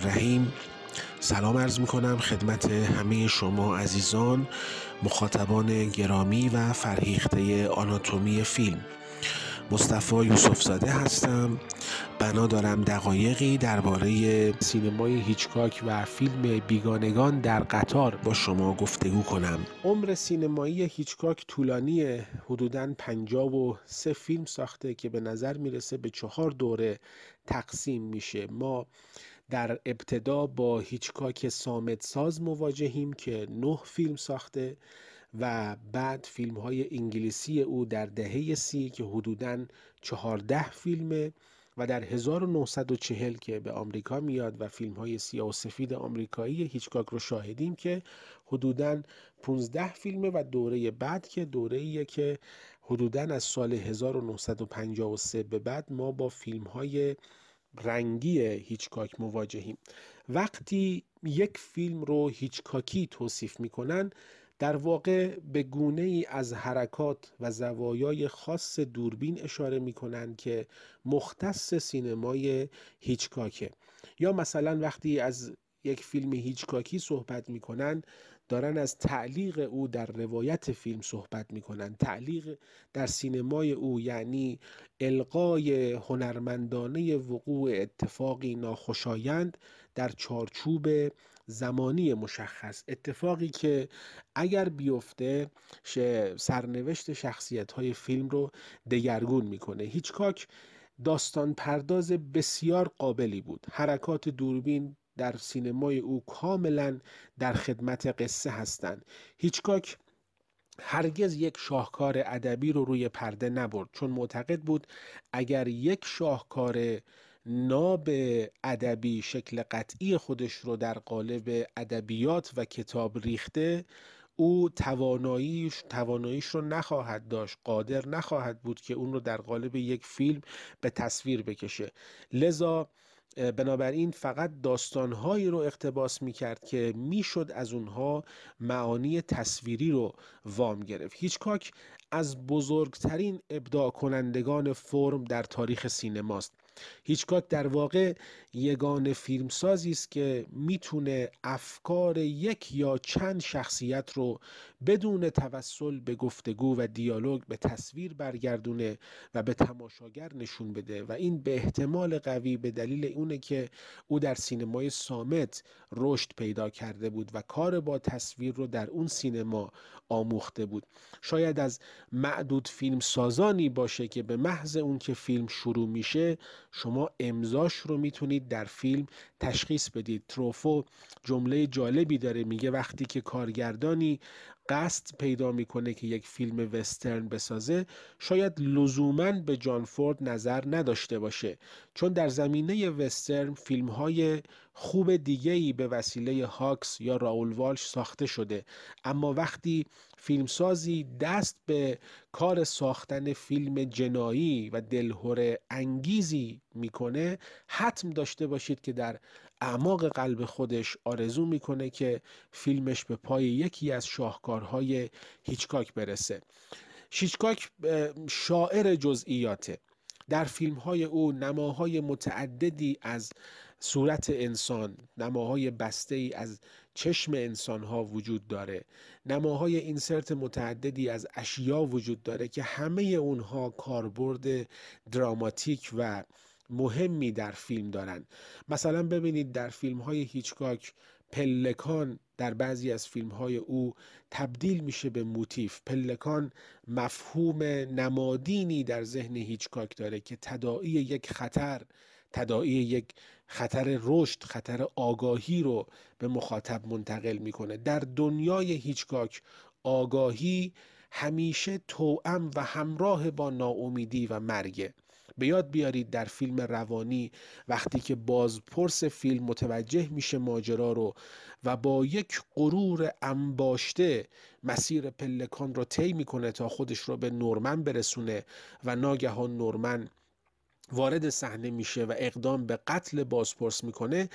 الرحیم. سلام عرض می کنم خدمت همه شما عزیزان مخاطبان گرامی و فرهیخته آناتومی فیلم. مصطفی یوسف زاده هستم. بنا دارم دقایقی درباره سینمای هیچکاک و فیلم بیگانگان در قطار با شما گفتگو کنم. عمر سینمایی هیچکاک طولانی حدوداً سه فیلم ساخته که به نظر می‌رسه به چهار دوره تقسیم میشه. ما در ابتدا با هیچکاک سامت ساز مواجهیم که نه فیلم ساخته و بعد فیلم های انگلیسی او در دهه سی که حدوداً چهارده فیلمه و در 1940 که به آمریکا میاد و فیلم های سیاه و سفید آمریکایی هیچکاک رو شاهدیم که حدوداً 15 فیلمه و دوره بعد که دوره که حدوداً از سال 1953 به بعد ما با فیلم های رنگی هیچکاک مواجهیم. وقتی یک فیلم رو هیچکاکی توصیف می‌کنن در واقع به گونه ای از حرکات و زوایای خاص دوربین اشاره می کنند که مختص سینمای هیچکاکه. یا مثلا وقتی از یک فیلم هیچکاکی صحبت کنند دارن از تعلیق او در روایت فیلم صحبت می‌کنن. تعلیق در سینمای او یعنی القای هنرمندانه وقوع اتفاقی ناخوشایند در چارچوب زمانی مشخص. اتفاقی که اگر بیفته سرنوشت شخصیت های فیلم رو دگرگون می‌کنه. هیچکاک داستان پرداز بسیار قابلی بود. حرکات دوربین در سینمای او کاملا در خدمت قصه هستند. هیچکاک هرگز یک شاهکار ادبی رو روی پرده نبرد چون معتقد بود اگر یک شاهکار ناب ادبی شکل قطعی خودش رو در قالب ادبیات و کتاب ریخته او تواناییش تواناییش رو نخواهد داشت قادر نخواهد بود که اون رو در قالب یک فیلم به تصویر بکشه. لذا بنابراین فقط داستانهایی رو اقتباس می‌کرد که می‌شد از اونها معانی تصویری رو وام گرفت. هیچکاک از بزرگترین ابداع کنندگان فرم در تاریخ سینماست. هیچکاک در واقع یگان فیلمسازی است که می‌تونه افکار یک یا چند شخصیت رو بدون توسل به گفتگو و دیالوگ به تصویر برگردونه و به تماشاگر نشون بده. و این به احتمال قوی به دلیل اونه که او در سینمای سامت رشد پیدا کرده بود و کار با تصویر رو در اون سینما آموخته بود. شاید از معدود فیلم سازانی باشه که به محض اون که فیلم شروع میشه شما امضاش رو می‌تونید در فیلم تشخیص بدید. تروفو جمله جالبی داره میگه وقتی که کارگردانی قصد پیدا می‌کنه که یک فیلم وسترن بسازه شاید لزوما به جان فورد نظر نداشته باشه. چون در زمینه وسترن فیلم های خوب دیگه به وسیله هاکس یا راول والش ساخته شده. اما وقتی فیلمسازی دست به کار ساختن فیلم جنایی و دلهور انگیزی می‌کنه حتم داشته باشید که در اعماق قلب خودش آرزو می‌کنه که فیلمش به پای یکی از شاهکارهای هیچکاک برسه. هیچکاک شاعر جزئیاته. در فیلم های او نماهای متعددی از صورت انسان نماهای بسته ای از چشم انسان ها وجود داره. نماهای اینسرت متعددی از اشیا وجود داره که همه اونها کاربرد دراماتیک و مهمی در فیلم دارن مثلا ببینید در فیلم های هیچکاک پلکان در بعضی از فیلم های او تبدیل میشه به موتیف. پلکان مفهوم نمادینی در ذهن هیچکاک داره که تداعی یک خطر تداعی یک خطر رشد خطر آگاهی رو به مخاطب منتقل می‌کنه. در دنیای هیچکاک آگاهی همیشه توأم و همراه با ناامیدی و مرگه به یاد بیارید در فیلم روانی وقتی که بازپرس فیلم متوجه میشه ماجرا رو و با یک غرور انباشته مسیر پلکان رو طی می‌کنه تا خودش رو به نورمن برسونه و ناگهان نورمن وارد صحنه میشه و اقدام به قتل بازپرس می‌کنه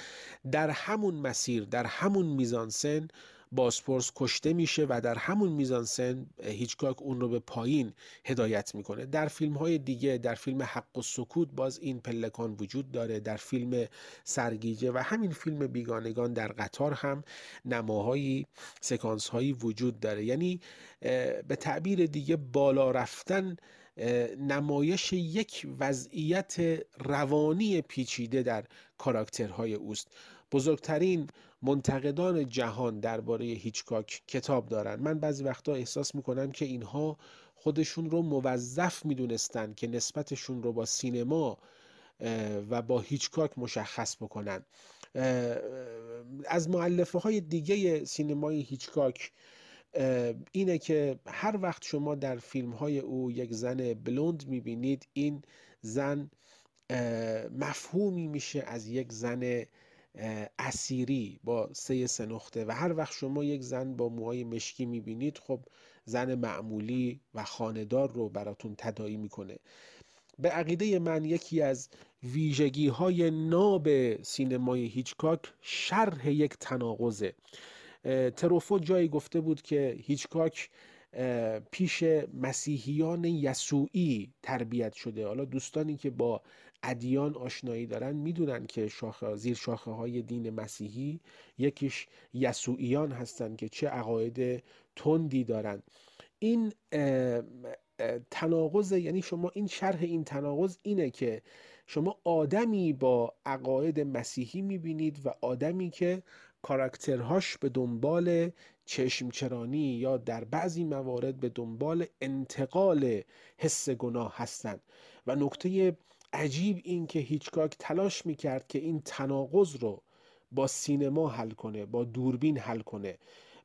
در همون مسیر در همون میزانسن بازپرس کشته میشه و در همون میزانسن هیچکاک اون رو به پایین هدایت می‌کنه. در فیلم های دیگه در فیلم حق و سکوت باز این پلکان وجود داره در فیلم سرگیجه و همین فیلم بیگانگان در قطار هم نماهایی سکانس هایی وجود داره. یعنی به تعبیر دیگه بالا رفتن نمایش یک وضعیت روانی پیچیده در کاراکترهای اوست. بزرگترین منتقدان جهان درباره هیچکاک کتاب دارن من بعضی وقتا احساس می‌کنم که اینها خودشون رو موظف می‌دونستن که نسبتشون رو با سینما و با هیچکاک مشخص بکنن. از معلفه های دیگه سینمای هیچکاک اینه که هر وقت شما در فیلم های او یک زن بلوند می‌بینید این زن مفهومی میشه از یک زن اسیری با سه سه نقطه و هر وقت شما یک زن با موهای مشکی می‌بینید خب زن معمولی و خاندار رو براتون تدایی می‌کنه. به عقیده من یکی از ویژگی های ناب سینمای هیچکاک شرح یک تناقضه. تروفو جایی گفته بود که هیچکاک پیش مسیحیان یسوعی تربیت شده. حالا دوستانی که با ادیان آشنایی دارن می‌دونن که شاخه زیر شاخه های دین مسیحی یکیش یسوعیان هستن که چه عقاید تندی دارن. این تناقض یعنی شما این شرح این تناقض اینه که شما آدمی با عقاید مسیحی می‌بینید و آدمی که کاراکترهاش به دنبال چشمچرانی یا در بعضی موارد به دنبال انتقال حس گناه هستند و نکته عجیب این که هیچکاک تلاش می‌کرد که این تناقض رو با سینما حل کنه با دوربین حل کنه.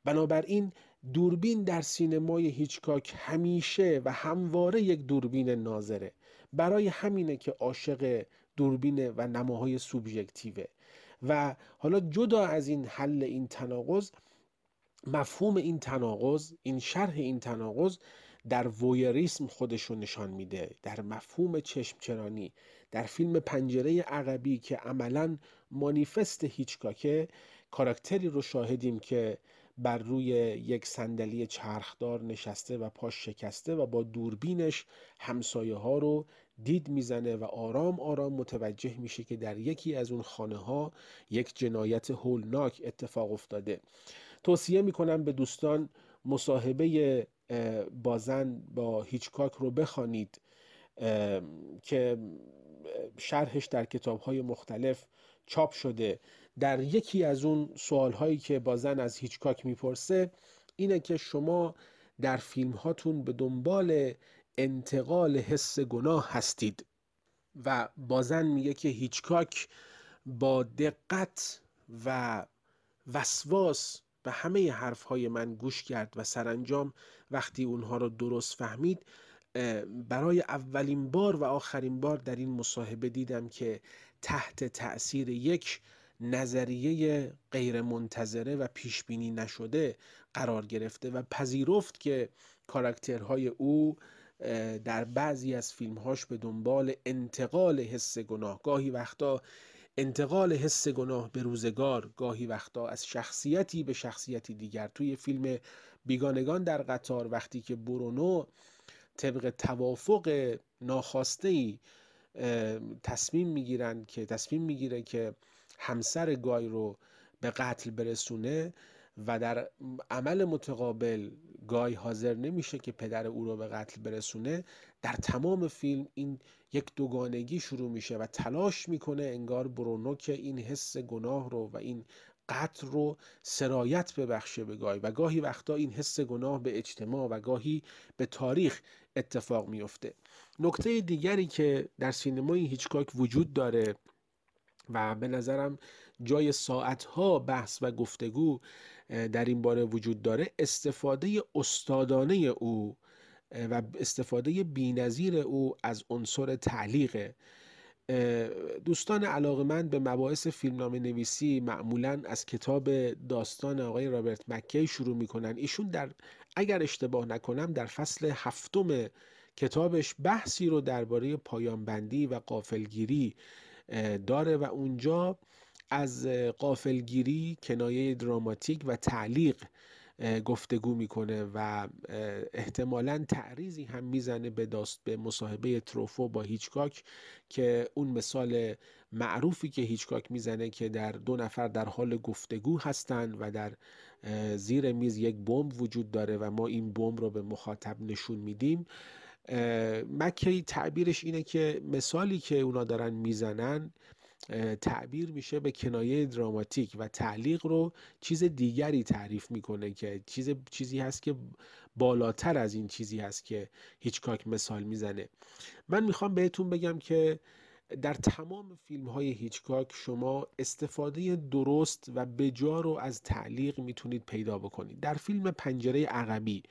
بنابراین دوربین در سینمای هیچکاک همیشه و همواره یک دوربین ناظره. برای همینه که عاشق دوربین و نماهای سوبژکتیوه. و حالا جدا از این حل این تناقض مفهوم این تناقض این شرح این تناقض در وویریسم خودشو نشان میده در مفهوم چشمچرانی در فیلم پنجره عقبی که عملا مانیفست هیچکاکه کاراکتری رو شاهدیم که بر روی یک صندلی چرخدار نشسته و پاش شکسته و با دوربینش همسایه ها رو دید می‌زنه و آرام آرام متوجه میشه که در یکی از اون خانه ها یک جنایت هولناک اتفاق افتاده. توصیه می‌کنم به دوستان مصاحبه بازن با هیچکاک رو بخوانید که شرحش در کتاب های مختلف چاپ شده. در یکی از اون سوال هایی که بازن از هیچکاک می‌پرسه اینه که شما در فیلم هاتون به دنبال انتقال حس گناه هستید. و بازن میگه که هیچکاک با دقت و وسواس به همه حرف های من گوش کرد و سرانجام وقتی اونها رو درست فهمید برای اولین بار و آخرین بار در این مصاحبه دیدم که تحت تأثیر یک نظریه غیر منتظره و پیش بینی نشده قرار گرفته و پذیرفت که کاراکترهای او در بعضی از فیلمهاش به دنبال انتقال حس گناه گاهی وقتا انتقال حس گناه به روزگار گاهی وقتا از شخصیتی به شخصیتی دیگر. توی فیلم بیگانگان در قطار وقتی که برونو طبق توافق ناخواسته ای تصمیم می‌گیرن که تصمیم می‌گیره که همسر گای رو به قتل برسونه و در عمل متقابل گای حاضر نمیشه که پدر او رو به قتل برسونه. در تمام فیلم این یک دوگانگی شروع میشه و تلاش می‌کنه انگار برونو که این حس گناه رو و این قتل رو سرایت ببخشه به گای و گاهی وقتا این حس گناه به اجتماع و گاهی به تاریخ اتفاق میفته نکته دیگری که در سینمای هیچکاک وجود داره و به نظرم جای ساعتها بحث و گفتگو در این باره وجود داره استفاده استادانه او و استفاده بینظیر او از عنصر تعلیقه. دوستان علاقه من به مباحث فیلمنامه نویسی معمولا از کتاب داستان آقای رابرت مکی شروع می‌کنن. ایشون در اگر اشتباه نکنم در فصل هفتم کتابش بحثی رو درباره پایانبندی و قافلگیری داره و اونجا از قافلگیری کنایه دراماتیک و تعلیق گفتگو می‌کنه و احتمالا تعریضی هم می‌زنه به داست به مصاحبه تروفو با هیچکاک که اون مثال معروفی که هیچکاک می‌زنه که در دو نفر در حال گفتگو هستند و در زیر میز یک بمب وجود داره و ما این بمب رو به مخاطب نشون میدیم. مکی تعبیرش اینه که مثالی که اونا دارن می‌زنن تعبیر میشه به کنایه دراماتیک و تعلیق رو چیز دیگری تعریف می‌کنه که چیز چیزی هست که بالاتر از این چیزی هست که هیچکاک مثال می‌زنه. من می‌خوام بهتون بگم که در تمام فیلم های هیچکاک شما استفاده درست و بجا رو از تعلیق می‌تونید پیدا بکنید. در فیلم پنجره عقبی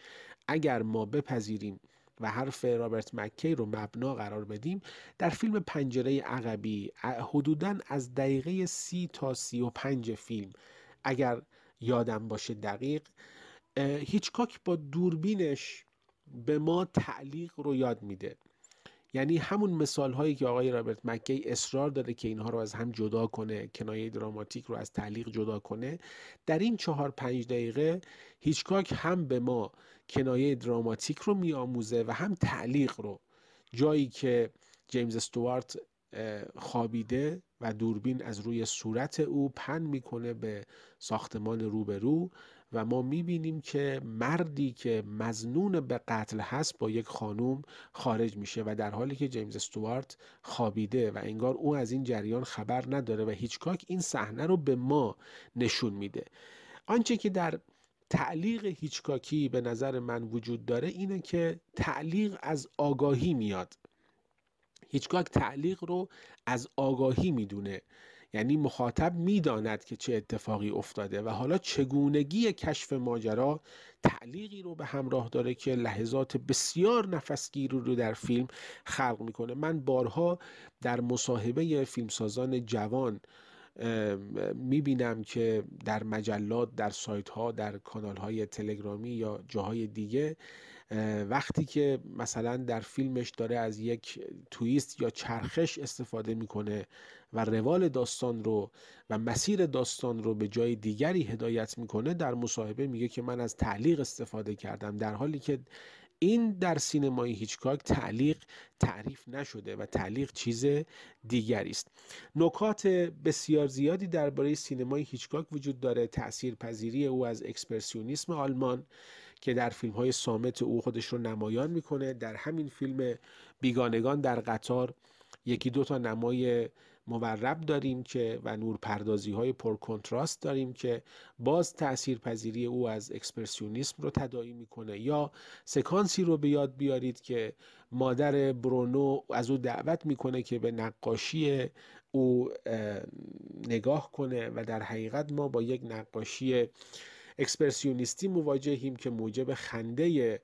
اگر ما بپذیریم و حرف رابرت مکی رو مبنا قرار بدیم در فیلم پنجره عقبی حدودا از دقیقه سی تا سی و پنج فیلم. اگر یادم باشه دقیق هیچکاک با دوربینش به ما تعلیق رو یاد میده. یعنی همون مثال هایی که آقای رابرت مکی اصرار داره که اینها رو از هم جدا کنه کنایه دراماتیک رو از تعلیق جدا کنه در این چهار پنج دقیقه هیچکاک هم به ما کنایه دراماتیک رو میآموزه و هم تعلیق رو. جایی که جیمز استوارت خوابیده و دوربین از روی صورت او پن می‌کنه به ساختمان روبرو و ما می‌بینیم که مردی که مزنون به قتل هست با یک خانوم خارج میشه و در حالی که جیمز استوارت خوابیده و انگار او از این جریان خبر نداره و هیچکاک این صحنه رو به ما نشون میده. آنچه که در تعلیق هیچکاکی به نظر من وجود داره اینه که تعلیق از آگاهی میاد. هیچکاک تعلیق رو از آگاهی می‌دونه. یعنی مخاطب می‌داند که چه اتفاقی افتاده و حالا چگونگی کشف ماجرا تعلیقی رو به همراه داره که لحظات بسیار نفسگیر رو در فیلم خلق می‌کنه. من بارها در مصاحبه فیلمسازان جوان می‌بینم که در مجلات در سایت ها در کانال های تلگرامی یا جاهای دیگه وقتی که مثلا در فیلمش داره از یک تویست یا چرخش استفاده می‌کنه و روال داستان رو و مسیر داستان رو به جای دیگری هدایت می‌کنه در مصاحبه میگه که من از تعلیق استفاده کردم در حالی که این در سینمای هیچکاک تعلیق تعریف نشده و تعلیق چیز دیگری است. نکات بسیار زیادی درباره سینمای هیچکاک وجود داره. تأثیر پذیری او از اکسپرسیونیسم آلمان که در فیلم های سامت او خودش رو نمایان می‌کنه. در همین فیلم بیگانگان در قطار یکی دو تا نمای مورب داریم که و نورپردازی های پر کنتراست داریم که باز تاثیرپذیری او از اکسپرسیونیسم رو تداعی می‌کنه. یا سکانسی رو به یاد بیارید که مادر برونو از او دعوت می‌کنه که به نقاشی او نگاه کنه و در حقیقت ما با یک نقاشی اکسپرسیونیستی مواجهیم که موجب خنده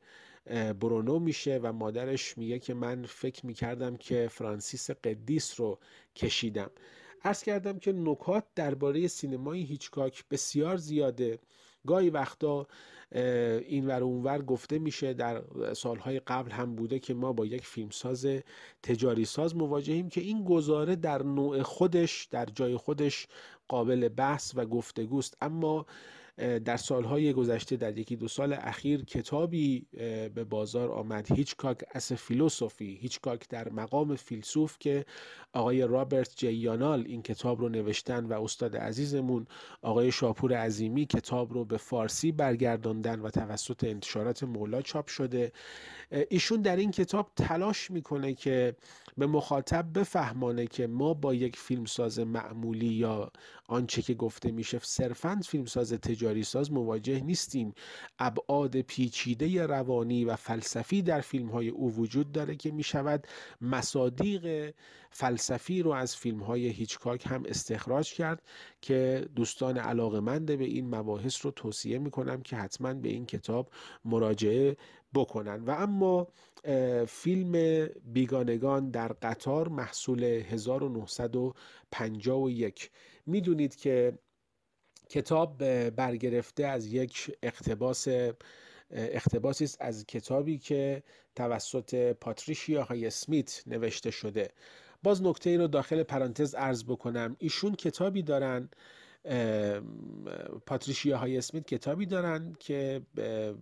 برونو میشه و مادرش میگه که من فکر می‌کردم که فرانسیس قدیس رو کشیدم. ارز کردم که نکات درباره سینمای هیچکاک بسیار زیاده. گاهی وقتا این ور اونور گفته میشه در سالهای قبل هم بوده که ما با یک فیلمساز تجاری ساز مواجهیم که این گزاره در نوع خودش در جای خودش قابل بحث و گفتگوست. اما در سالهای گذشته در یکی دو سال اخیر کتابی به بازار آمد. هیچکاک اس فیلوسوفی هیچکاک در مقام فیلسوف که آقای رابرت جیانال این کتاب رو نوشتن و استاد عزیزمون آقای شاپور عظیمی کتاب رو به فارسی برگرداندن و توسط انتشارات مولا چاپ شده. ایشون در این کتاب تلاش می‌کنه که به مخاطب بفهمانه که ما با یک فیلمساز معمولی یا آنچه که گفته میشه صرفا فیلمساز تجاری ساز مواجه نیستیم. ابعاد پیچیده روانی و فلسفی در فیلم های او وجود داره که می‌شود مصادیق فلسفی رو از فیلم های هیچکاک هم استخراج کرد که دوستان علاقمند به این مباحث رو توصیه می‌کنم که حتما به این کتاب مراجعه بکنن. و اما فیلم بیگانگان در قطار محصول 1951 می‌دونید که کتاب برگرفته از یک اقتباس اقتباسی است از کتابی که توسط پاتریشیا های اسمیت نوشته شده. باز نکته ای رو داخل پرانتز ارز بکنم. ایشون کتابی دارن پاتریشیا های اسمیت کتابی دارن که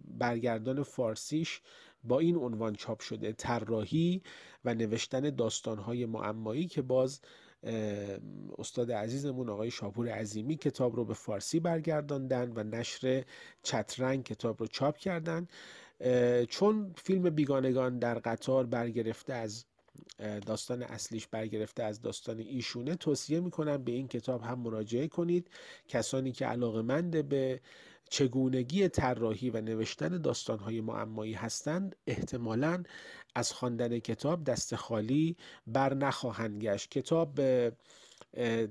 برگردان فارسیش با این عنوان چاپ شده. طراحی و نوشتن داستانهای معمایی که باز استاد عزیزمون آقای شاپور عظیمی کتاب رو به فارسی برگرداندن و نشر چترنگ کتاب رو چاپ کردن. چون فیلم بیگانگان در قطار برگرفته از داستان اصلیش برگرفته از داستان ایشونه توصیه می‌کنم به این کتاب هم مراجعه کنید. کسانی که علاقه به چگونگی طراحی و نوشتن داستانهای معمایی هستند احتمالا از خواندن کتاب دست خالی بر نخواهند گشت. کتاب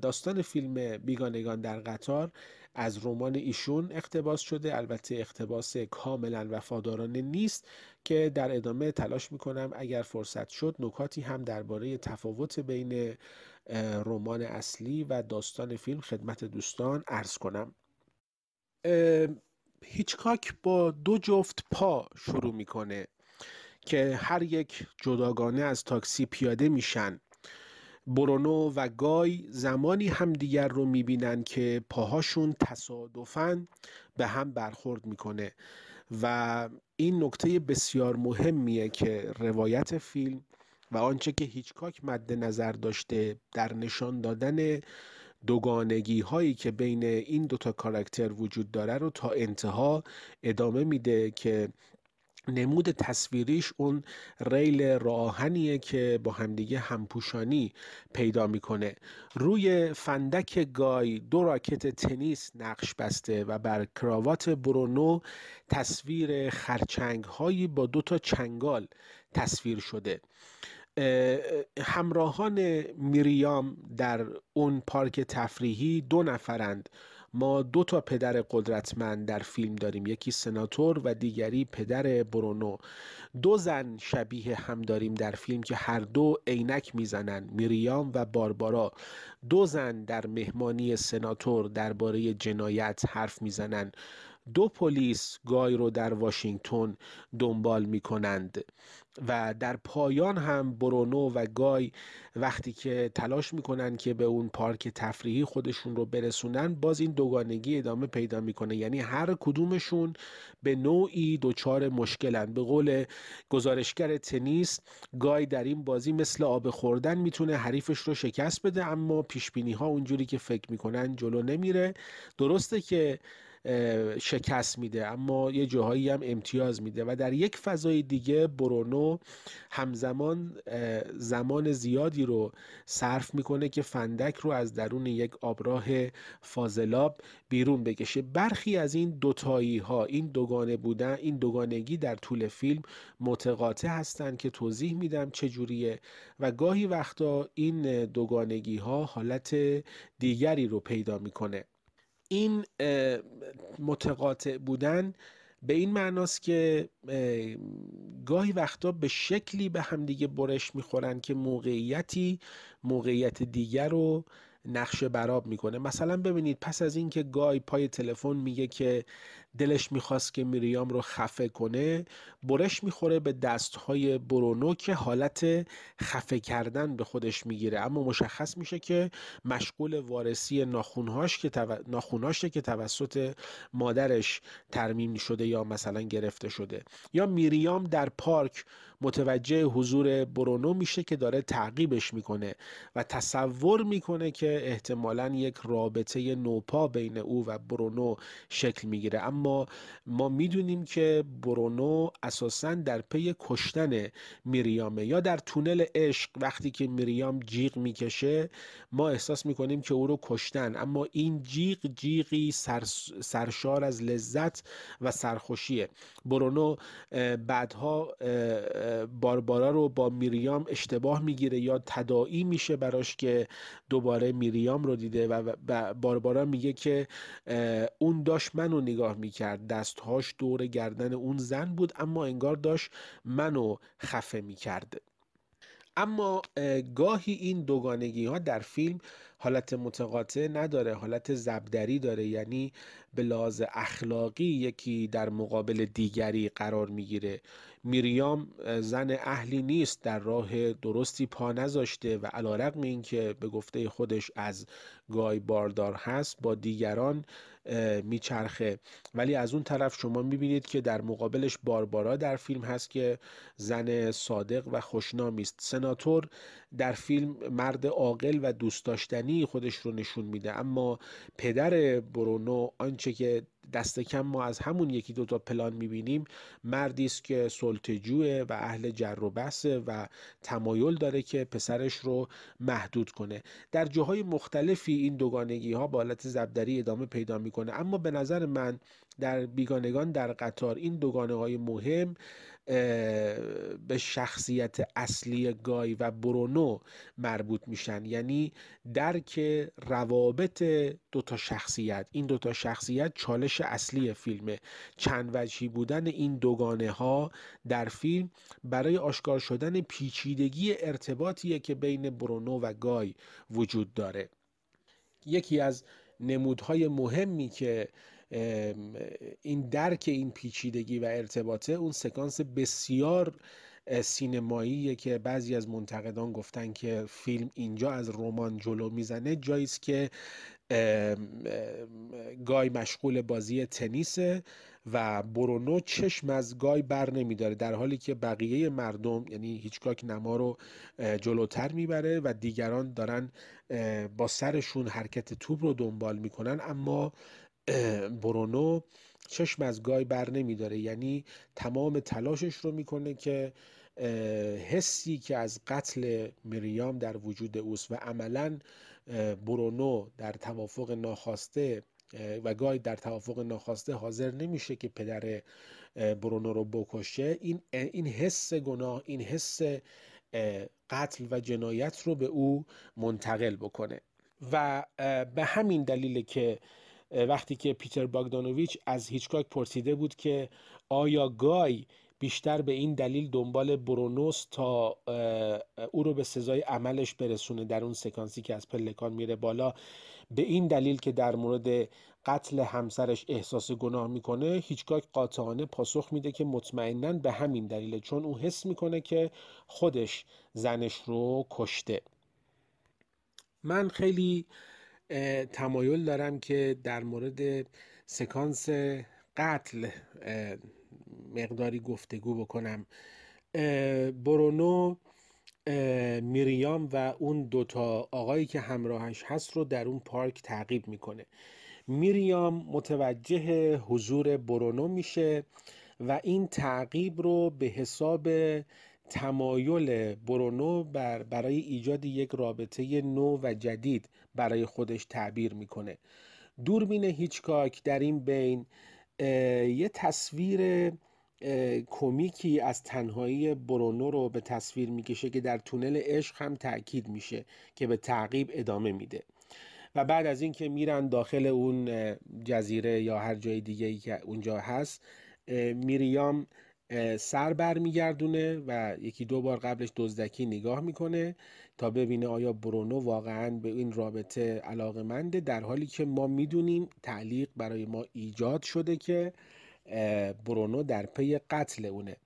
داستان فیلم بیگانگان در قطار از رمان ایشون اقتباس شده. البته اقتباس کاملا وفادارانه نیست که در ادامه تلاش می‌کنم اگر فرصت شد نکاتی هم درباره تفاوت بین رمان اصلی و داستان فیلم خدمت دوستان ارز کنم. هیچکاک با دو جفت پا شروع می‌کنه که هر یک جداگانه از تاکسی پیاده میشن. برونو و گای زمانی همدیگر رو می‌بینن که پاهاشون تصادفاً به هم برخورد می‌کنه و این نکته بسیار مهمیه که روایت فیلم و آنچه که هیچکاک مد نظر داشته در نشان دادن دوگانگی هایی که بین این دوتا کاراکتر وجود داره رو تا انتها ادامه میده که نمود تصویریش اون ریل راهنیه که با همدیگه همپوشانی پیدا می‌کنه. روی فندک گای دو راکت تنیس نقش بسته و بر کراوات برونو تصویر خرچنگ هایی با دو تا چنگال تصویر شده. همراهان میریام در اون پارک تفریحی دو نفرند. ما دو تا پدر قدرتمند در فیلم داریم. یکی سناتور و دیگری پدر برونو. دو زن شبیه هم داریم در فیلم که هر دو عینک می‌زنن میریام و باربارا. دو زن در مهمانی سناتور درباره جنایت حرف می‌زنن. دو پلیس گای رو در واشنگتن دنبال می کنند و در پایان هم برونو و گای وقتی که تلاش می‌کنن که به اون پارک تفریحی خودشون رو برسونن باز این دوگانگی ادامه پیدا می‌کنه. یعنی هر کدومشون به نوعی دچار مشکلن. به قول گزارشگر تنیس گای در این بازی مثل آب خوردن می‌تونه حریفش رو شکست بده اما پیش ها اونجوری که فکر می‌کنن جلو نمیره. درسته که شکست میده اما یه جاهایی هم امتیاز میده. و در یک فضای دیگه برونو همزمان زمان زیادی رو صرف می‌کنه که فندک رو از درون یک آبراه فاضلاب بیرون بکشه. برخی از این دوتایی ها این دوگانه بودن این دوگانگی در طول فیلم متقاطع هستند که توضیح میدم چجوریه و گاهی وقتا این دوگانگی ها حالت دیگری رو پیدا می‌کنه. این متقاطع بودن به این معناست که گاهی وقتا به شکلی به همدیگه برش می‌خورن که موقعیتی موقعیت دیگر رو نقشه براب می‌کنه. مثلا ببینید پس از اینکه گای پای تلفن میگه که دلش می‌خواست که میریام رو خفه کنه برش می‌خوره به دستهای برونو که حالت خفه کردن به خودش می‌گیره. اما مشخص میشه که مشغول وارسی ناخونهاش که ناخونهاشه که توسط مادرش ترمیم شده یا مثلا گرفته شده. یا میریام در پارک متوجه حضور برونو میشه که داره تعقیبش می‌کنه و تصور می‌کنه که احتمالا یک رابطه نوپا بین او و برونو شکل می‌گیره. اما ما می‌دونیم که برونو اساسا در پی کشتن میریامه یا در تونل عشق وقتی که میریام جیغ می‌کشه ما احساس می‌کنیم که او رو کشتن. اما این جیغ جیغی سرشار از لذت و سرخوشیه. برونو بعدها باربارا رو با میریام اشتباه می‌گیره یا تداعی میشه براش که دوباره میریام رو دیده و باربارا میگه که اون داشت منو نگاه می‌کرد. دستهاش دور گردن اون زن بود اما انگار داشت منو خفه می‌کرد. اما گاهی این دوگانگی ها در فیلم حالت متقاطع نداره حالت زبدری داره. یعنی به لحاظ اخلاقی یکی در مقابل دیگری قرار می‌گیره. میریام زن اهلی نیست در راه درستی پا نذاشته و علا رقم این که به گفته خودش از گای باردار هست با دیگران میچرخه. ولی از اون طرف شما می‌بینید که در مقابلش باربارا در فیلم هست که زن صادق و خوشنامی است. سناتور در فیلم مرد عاقل و دوست داشتنی خودش رو نشون میده. اما پدر برونو آنچه که دست کم ما از همون یکی دو تا پلان می‌بینیم. مردی است که سلطجوه و اهل جر و بحثه و تمایل داره که پسرش رو محدود کنه. در جاهای مختلفی این دوگانگی ها با حالت زبدری ادامه پیدا می‌کنه. اما به نظر من در بیگانگان در قطار این دوگانه های مهم به شخصیت اصلی گای و برونو مربوط میشن. یعنی درک روابط دوتا شخصیت. این دوتا شخصیت چالش اصلی فیلمه چند وجهی بودن این دوگانه ها در فیلم برای آشکار شدن پیچیدگی ارتباطیه که بین برونو و گای وجود داره. یکی از نمودهای مهمی که این درک این پیچیدگی و ارتباطه اون سکانس بسیار سینمایی که بعضی از منتقدان گفتن که فیلم اینجا از رمان جلو می‌زنه جایی که گای مشغول بازی تنیسه و برونو چشم از گای بر نمیداره در حالی که بقیه مردم یعنی هیچکاک نما رو جلوتر می‌بره و دیگران دارن با سرشون حرکت توپ رو دنبال می‌کنن اما برونو چشم از گای بر نمیداره. یعنی تمام تلاشش رو می‌کنه که حسی که از قتل مریام در وجود اوست و عملا برونو در توافق ناخواسته و گای در توافق ناخواسته حاضر نمیشه که پدر برونو رو بکشه. این این حس گناه این حس قتل و جنایت رو به او منتقل بکنه. و به همین دلیل که وقتی که پیتر باگدانوویچ از هیچکاک پرسیده بود که آیا گای بیشتر به این دلیل دنبال برونوس تا او رو به سزای عملش برسونه در اون سکانسی که از پلکان میره بالا به این دلیل که در مورد قتل همسرش احساس گناه می‌کنه هیچکاک قاطعانه پاسخ میده که مطمئنا به همین دلیله چون او حس می‌کنه که خودش زنش رو کشته. من خیلی تمایل دارم که در مورد سکانس قتل مقداری گفتگو بکنم. برونو میریام و اون دوتا آقایی که همراهش هست رو در اون پارک تعقیب می‌کنه. میریام متوجه حضور برونو میشه و این تعقیب رو به حساب تمایل برونو بر برای ایجاد یک رابطه نو و جدید برای خودش تعبیر می‌کنه. دوربین هیچکاک در این بین یه تصویر کمیکی از تنهایی برونو رو به تصویر می‌کشه که در تونل عشق هم تاکید میشه که به تعقیب ادامه میده. و بعد از اینکه میرن داخل اون جزیره یا هر جای دیگه ای که اونجا هست میریام سر برمیگردونه و یکی دو بار قبلش دزدکی نگاه می‌کنه تا ببینه آیا برونو واقعا به این رابطه علاقه منده در حالی که ما می‌دونیم تعلیق برای ما ایجاد شده که برونو در پی قتل اونه.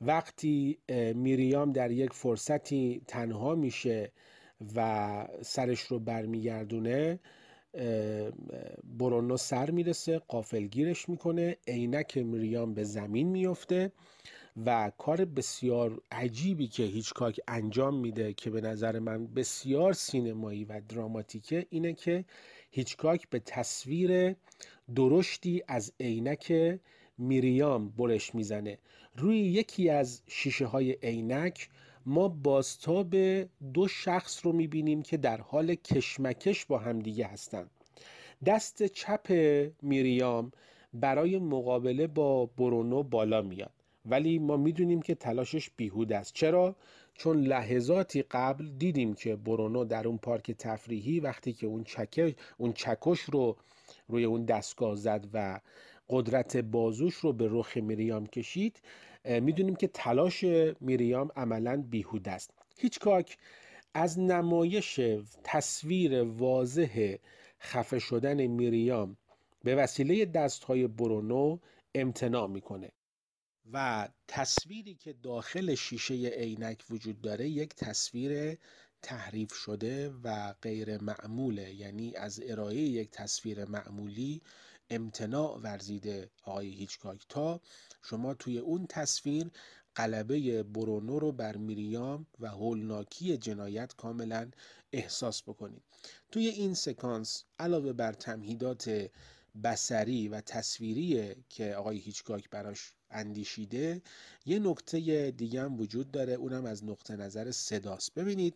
وقتی میریام در یک فرصتی تنها میشه و سرش رو برمیگردونه برونو سر می‌رسه قافلگیرش می‌کنه عینک مریام به زمین میفته و کار بسیار عجیبی که هیچکاک انجام میده که به نظر من بسیار سینمایی و دراماتیکه اینه که هیچکاک به تصویر درشتی از عینک میریام برش می‌زنه. روی یکی از شیشه های عینک ما بازتاب دو شخص رو می‌بینیم که در حال کشمکش با همدیگه هستند دست چپ میریام برای مقابله با برونو بالا میاد. ولی ما می‌دونیم که تلاشش بیهود است. چرا؟ چون لحظاتی قبل دیدیم که برونو در اون پارک تفریحی وقتی که اون چکش اون چکش رو روی اون دستگاه زد و قدرت بازوش رو به رخ میریام کشید می‌دونیم که تلاش میریام عملا بیهود است. هیچکاک از نمایش تصویر واضح خفه شدن میریام به وسیله دستهای برونو امتناع می‌کنه و تصویری که داخل شیشه عینک وجود داره یک تصویر تحریف شده و غیر معموله یعنی از ارائه یک تصویر معمولی امتناع ورزیده آقای هیچکاک. تا شما توی اون تصویر قلبه برونو رو بر میریام و هولناکی جنایت کاملا احساس بکنید. توی این سکانس علاوه بر تمهیدات بسری و تصویری که آقای هیچکاک براش اندیشیده یه نکته دیگه هم وجود داره اونم از نقطه نظر صداست. ببینید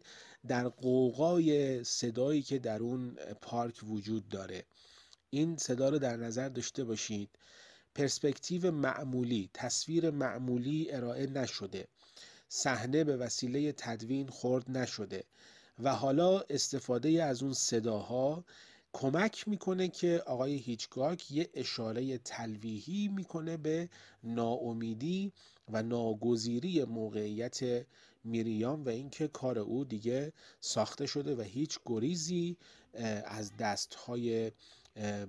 در قوقای صدایی که در اون پارک وجود داره این صدا رو در نظر داشته باشید. پرسپکتیو معمولی تصویر معمولی ارائه نشده. صحنه به وسیله تدوین خورد نشده. و حالا استفاده از اون صداها کمک می‌کنه که آقای هیچگاک یه اشاره تلویحی می‌کنه به ناامیدی و ناگزیری موقعیت میریام و اینکه کار او دیگه ساخته شده و هیچ گریزی از دستهای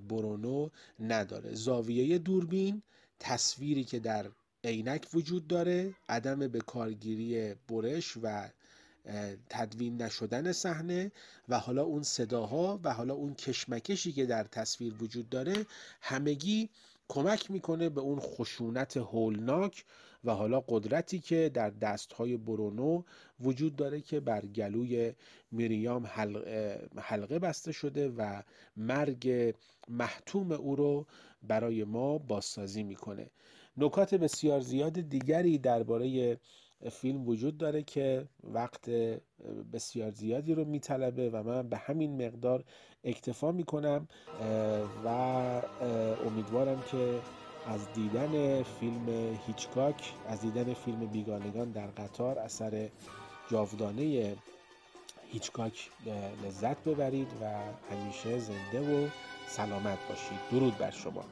برونو نداره. زاویه دوربین تصویری که در عینک وجود داره عدم به کارگیری برش و تدوین نشدن صحنه و حالا اون صداها و حالا اون کشمکشی که در تصویر وجود داره همگی کمک می‌کنه به اون خشونت هولناک و حالا قدرتی که در دستهای برونو وجود داره که بر گلوی میریام حلقه بسته شده و مرگ محتوم او رو برای ما بازسازی می‌کنه. نکات بسیار زیاد دیگری درباره فیلم وجود داره که وقت بسیار زیادی رو میطلبه و من به همین مقدار اکتفا می‌کنم و امیدوارم که از دیدن فیلم هیچکاک از دیدن فیلم بیگانگان در قطار اثر جاودانه هیچکاک لذت ببرید و همیشه زنده و سلامت باشید. درود بر شما.